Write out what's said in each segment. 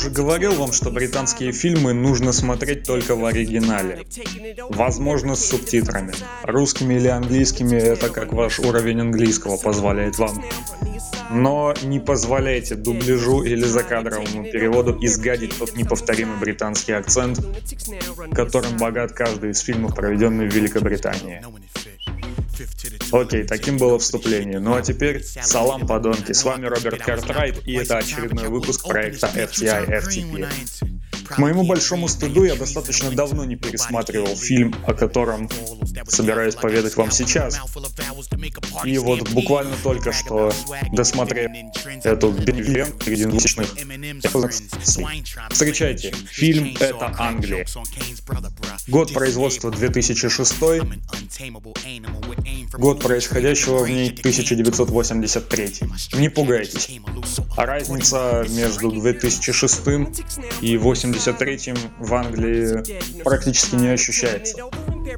Уже говорил вам, что британские фильмы нужно смотреть только в оригинале. Возможно, с субтитрами. Русскими или английскими это как ваш уровень английского позволяет вам. Но не позволяйте дубляжу или закадровому переводу изгадить тот неповторимый британский акцент, которым богат каждый из фильмов, проведенный в Великобритании. Окей, таким было вступление. Ну а теперь салам, подонки. С вами Роберт Картрайт, и это очередной выпуск проекта FTI FTP. К моему большому стыду я достаточно давно не пересматривал фильм, о котором собираюсь поведать вам сейчас. И вот буквально только что досмотрев эту ленту среди двухтысячных, встречайте, фильм «Это Англия». Год производства 2006, год происходящего в ней 1983. Не пугайтесь. А разница между 2006 и 83 в Англии практически не ощущается.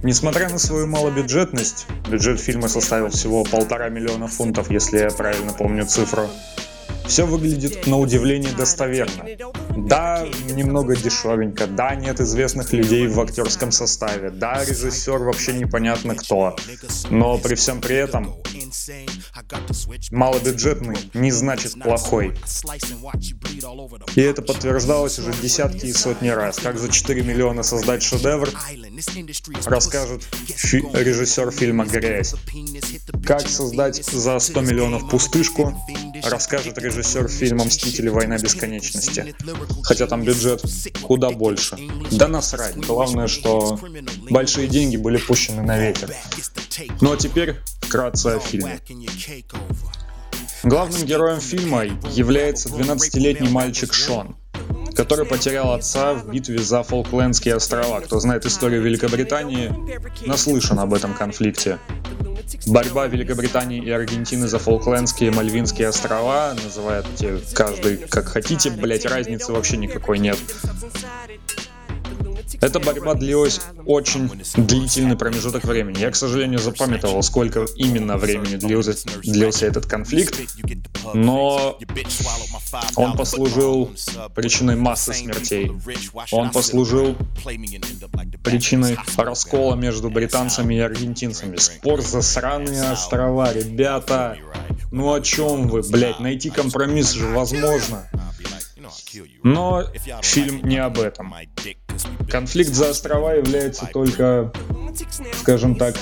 Несмотря на свою малобюджетность, бюджет фильма составил всего полтора миллиона фунтов, если я правильно помню цифру, все выглядит на удивление достоверно. Да, немного дешевенько, да, нет известных людей в актерском составе, да, режиссер вообще непонятно кто, но при всем при этом Малобюджетный не значит плохой. И это подтверждалось уже десятки и сотни раз. Как за 4 миллиона создать шедевр, расскажет фи- режиссер фильма «Грязь». Как создать за 100 миллионов пустышку, расскажет режиссер фильма «Мстители. Война бесконечности». Хотя там бюджет куда больше. Да насрать. Главное, что большие деньги были пущены на ветер. Ну а теперь вкратце о фильме. Главным героем фильма является 12-летний мальчик Шон, который потерял отца в битве за Фолклендские острова. Кто знает историю Великобритании, наслышан об этом конфликте. Борьба Великобритании и Аргентины за Фолклендские и Мальвинские острова, называйте каждый как хотите, блять, разницы вообще никакой нет. Эта борьба длилась очень длительный промежуток времени. Я, к сожалению, запамятовал, сколько именно времени длился, длился этот конфликт, но он послужил причиной массы смертей. Он послужил причиной раскола между британцами и аргентинцами. Спор за сраные острова, ребята. Ну о чем вы, блядь? Найти компромисс же возможно. Но фильм не об этом. Конфликт за острова является только, скажем так,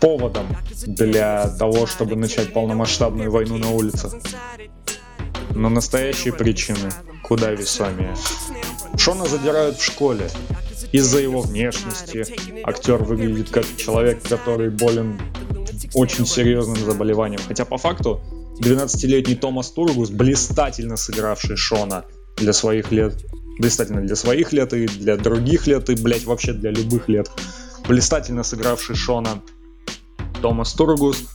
поводом для того, чтобы начать полномасштабную войну на улицах. Но настоящие причины куда весомее. Шона задирают в школе. Из-за его внешности актер выглядит как человек, который болен очень серьезным заболеванием. Хотя по факту 12-летний Томас Тургус, блистательно сыгравший Шона для своих лет, блистательно для своих лет и для других лет, и, блять, вообще для любых лет, блистательно сыгравший Шона Томас Тургус,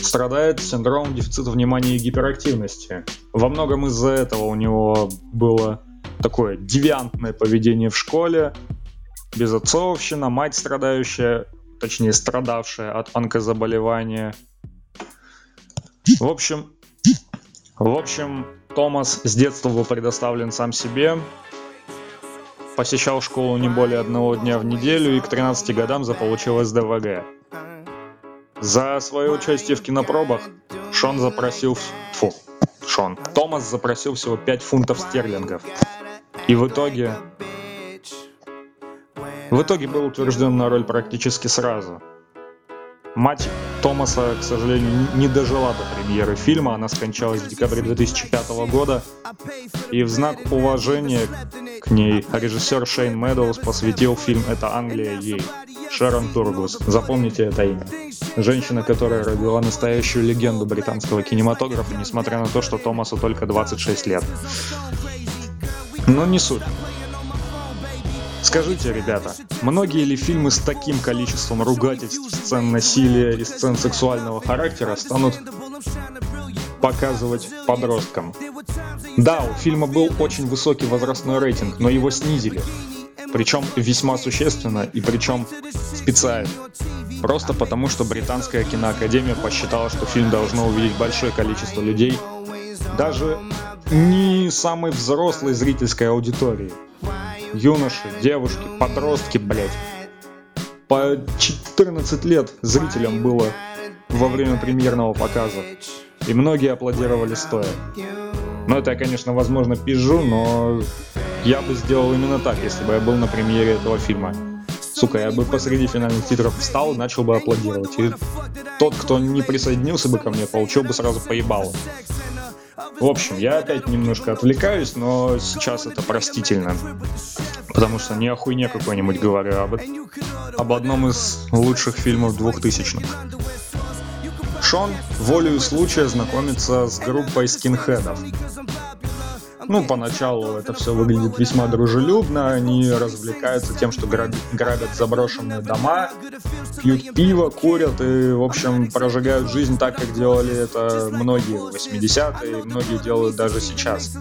страдает синдромом дефицита внимания и гиперактивности. Во многом из-за этого у него было такое девиантное поведение в школе, безотцовщина, мать страдающая, точнее страдавшая от онкозаболевания. В общем, в общем, Томас с детства был предоставлен сам себе, посещал школу не более одного дня в неделю и к 13 годам заполучил СДВГ. За свое участие в кинопробах Шон запросил... Фу, Шон. Томас запросил всего 5 фунтов стерлингов. И в итоге... В итоге был утвержден на роль практически сразу – Мать Томаса, к сожалению, не дожила до премьеры фильма. Она скончалась в декабре 2005 года. И в знак уважения к ней режиссер Шейн Медоуз посвятил фильм «Это Англия» ей. Шерон Тургус. Запомните это имя. Женщина, которая родила настоящую легенду британского кинематографа, несмотря на то, что Томасу только 26 лет. Но не суть. Скажите, ребята, многие ли фильмы с таким количеством ругательств, сцен насилия и сцен сексуального характера станут показывать подросткам? Да, у фильма был очень высокий возрастной рейтинг, но его снизили. Причем весьма существенно и причем специально. Просто потому, что британская киноакадемия посчитала, что фильм должно увидеть большое количество людей, даже не самой взрослой зрительской аудитории. Юноши, девушки, подростки, блядь. По 14 лет зрителям было во время премьерного показа. И многие аплодировали стоя. Ну, это конечно, возможно, пижу, но я бы сделал именно так, если бы я был на премьере этого фильма. Сука, я бы посреди финальных титров встал и начал бы аплодировать. И тот, кто не присоединился бы ко мне, получил бы сразу поебало. В общем, я опять немножко отвлекаюсь, но сейчас это простительно. Потому что не о хуйне какой-нибудь говорю, а об, об одном из лучших фильмов двухтысячных. Шон волею случая знакомится с группой скинхедов. Ну, поначалу это все выглядит весьма дружелюбно, они развлекаются тем, что грабят, грабят заброшенные дома, пьют пиво, курят и, в общем, прожигают жизнь так, как делали это многие в 80-е, многие делают даже сейчас.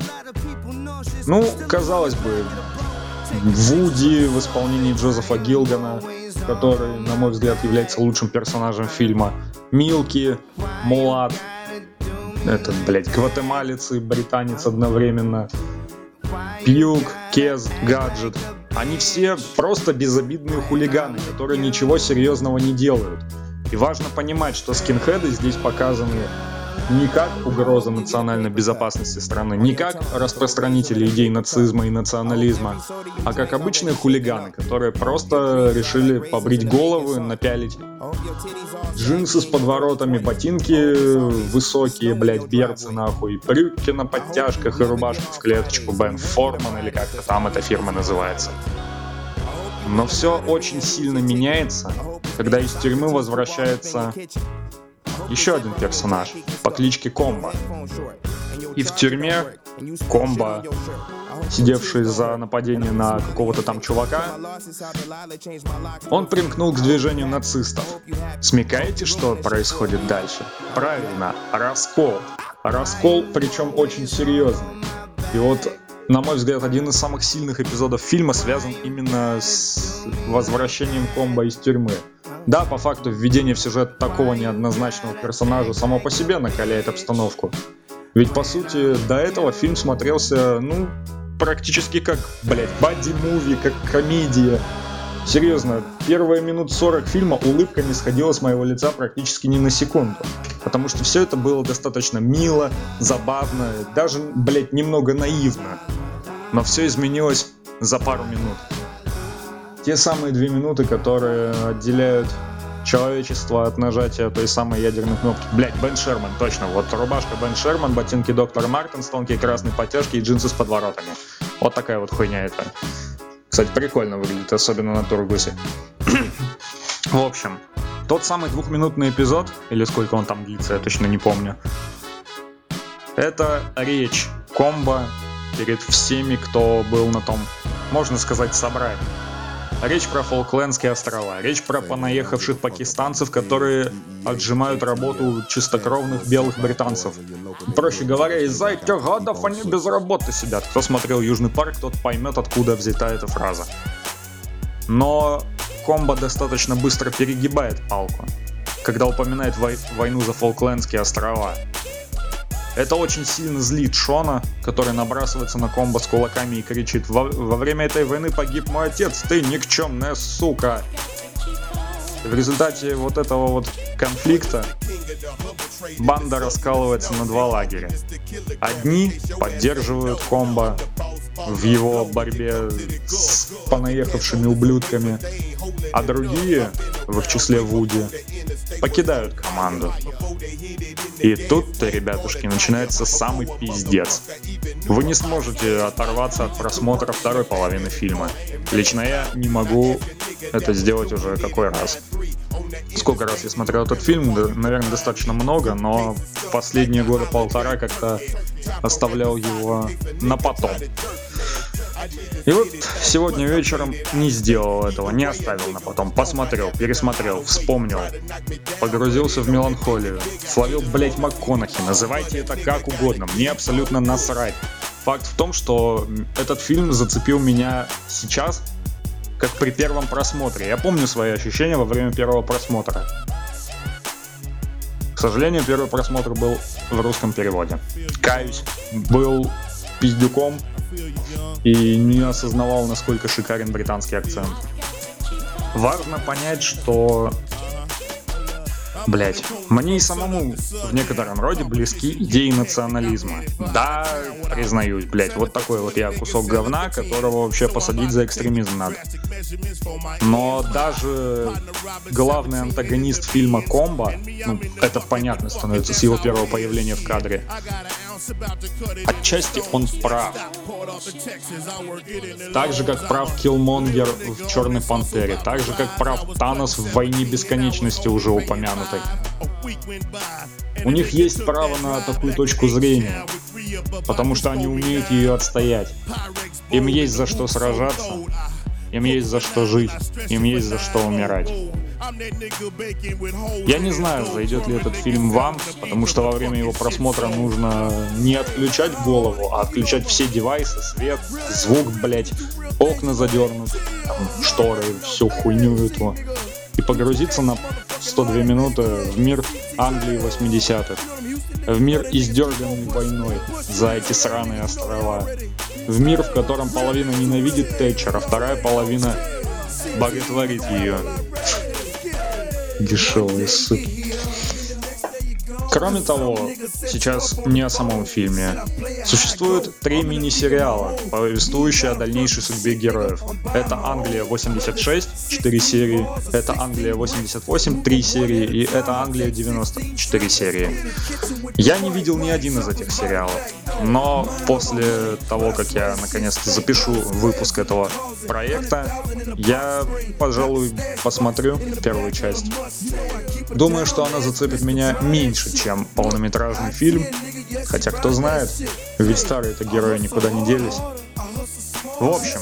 Ну, казалось бы, Вуди в исполнении Джозефа Гилгана, который, на мой взгляд, является лучшим персонажем фильма, Милки, Мулат, этот, блядь, гватемалец и британец одновременно, Пьюк, Кез, Гаджет. Они все просто безобидные хулиганы, которые ничего серьезного не делают. И важно понимать, что скинхеды здесь показаны не как угроза национальной безопасности страны, не как распространители идей нацизма и национализма, а как обычные хулиганы, которые просто решили побрить головы, напялить джинсы с подворотами, ботинки высокие, блядь, берцы нахуй, брюки на подтяжках и рубашку в клеточку Бен Форман или как-то там эта фирма называется. Но все очень сильно меняется, когда из тюрьмы возвращается еще один персонаж по кличке Комбо. И в тюрьме Комбо, сидевший за нападение на какого-то там чувака, он примкнул к движению нацистов. Смекаете, что происходит дальше? Правильно, раскол. Раскол, причем очень серьезный. И вот на мой взгляд, один из самых сильных эпизодов фильма связан именно с возвращением комбо из тюрьмы. Да, по факту введение в сюжет такого неоднозначного персонажа само по себе накаляет обстановку. Ведь, по сути, до этого фильм смотрелся, ну, практически как, блядь, бадди-муви, как комедия. Серьезно, первые минут 40 фильма улыбка не сходила с моего лица практически ни на секунду. Потому что все это было достаточно мило, забавно, даже, блядь, немного наивно. Но все изменилось за пару минут. Те самые две минуты, которые отделяют человечество от нажатия той самой ядерной кнопки. Блять, Бен Шерман, точно. Вот рубашка Бен Шерман, ботинки Доктор Мартин, тонкие красные подтяжки и джинсы с подворотами. Вот такая вот хуйня это. Кстати, прикольно выглядит, особенно на Тургусе. В общем, тот самый двухминутный эпизод, или сколько он там длится, я точно не помню, это речь комбо перед всеми, кто был на том, можно сказать, собрании. Речь про Фолклендские острова, речь про понаехавших пакистанцев, которые отжимают работу чистокровных белых британцев. Проще говоря, из-за этих гадов они без работы сидят. Кто смотрел Южный парк, тот поймет, откуда взята эта фраза. Но комбо достаточно быстро перегибает палку, когда упоминает вой- войну за Фолклендские острова. Это очень сильно злит Шона, который набрасывается на комбо с кулаками и кричит «Во, во время этой войны погиб мой отец, ты никчемная сука!» В результате вот этого вот конфликта банда раскалывается на два лагеря. Одни поддерживают комбо в его борьбе с понаехавшими ублюдками, а другие, в их числе Вуди, покидают команду. И тут-то, ребятушки, начинается самый пиздец. Вы не сможете оторваться от просмотра второй половины фильма. Лично я не могу это сделать уже какой раз. Сколько раз я смотрел этот фильм? Наверное, достаточно много, но последние года полтора как-то оставлял его на потом. И вот сегодня вечером не сделал этого, не оставил на потом. Посмотрел, пересмотрел, вспомнил. Погрузился в меланхолию. Словил, блять, МакКонахи. Называйте это как угодно. Мне абсолютно насрать. Факт в том, что этот фильм зацепил меня сейчас, как при первом просмотре. Я помню свои ощущения во время первого просмотра. сожалению, первый просмотр был в русском переводе. Каюсь, был пиздюком и не осознавал, насколько шикарен британский акцент. Важно понять, что Блять, мне и самому в некотором роде близки идеи национализма. Да, признаюсь, блять, вот такой вот я кусок говна, которого вообще посадить за экстремизм надо. Но даже главный антагонист фильма Комбо, ну, это понятно становится с его первого появления в кадре, Отчасти он прав. Так же, как прав Киллмонгер в Черной Пантере, так же, как прав Танос в Войне Бесконечности уже упомянутой. У них есть право на такую точку зрения, потому что они умеют ее отстоять. Им есть за что сражаться, им есть за что жить, им есть за что умирать. Я не знаю, зайдет ли этот фильм вам, потому что во время его просмотра нужно не отключать голову, а отключать все девайсы, свет, звук, блять, окна задернуть, там, шторы, всю хуйню эту. И погрузиться на 102 минуты в мир Англии 80-х. В мир, издерганный войной за эти сраные острова. В мир, в котором половина ненавидит Тэтчера, вторая половина боготворит ее. Дешевые суки. Кроме того, сейчас не о самом фильме. Существует три мини-сериала, повествующие о дальнейшей судьбе героев. Это Англия 86, 4 серии, это Англия 88, 3 серии, и это Англия 90, 4 серии. Я не видел ни один из этих сериалов, но после того, как я наконец-то запишу выпуск этого проекта, я, пожалуй, посмотрю первую часть. Думаю, что она зацепит меня меньше, чем полнометражный фильм. Хотя, кто знает, ведь старые-то герои никуда не делись. В общем,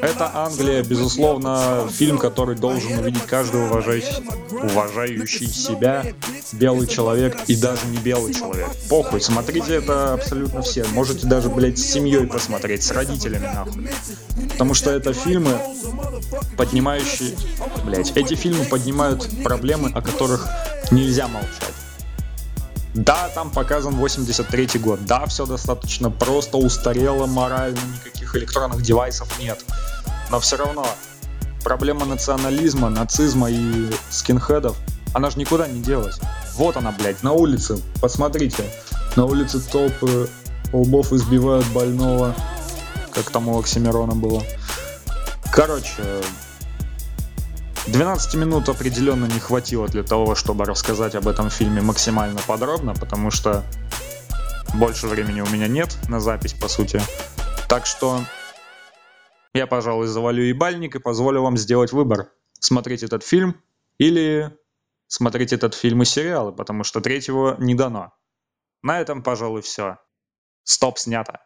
это Англия, безусловно, фильм, который должен увидеть каждый уважающий, уважающий себя белый человек и даже не белый человек. Похуй, смотрите это абсолютно все. Можете даже, блядь, с семьей посмотреть, с родителями нахуй. Потому что это фильмы, поднимающие... Блядь, эти фильмы поднимают проблемы, о которых нельзя молчать. Да, там показан 83 год. Да, все достаточно просто, устарело морально, никаких электронных девайсов нет. Но все равно проблема национализма, нацизма и скинхедов, она же никуда не делась. Вот она, блядь, на улице. Посмотрите. На улице толпы лбов избивают больного, как там у Оксимирона было. Короче, 12 минут определенно не хватило для того, чтобы рассказать об этом фильме максимально подробно, потому что больше времени у меня нет на запись, по сути. Так что я, пожалуй, завалю ебальник и позволю вам сделать выбор. Смотреть этот фильм или смотреть этот фильм и сериалы, потому что третьего не дано. На этом, пожалуй, все. Стоп, снято.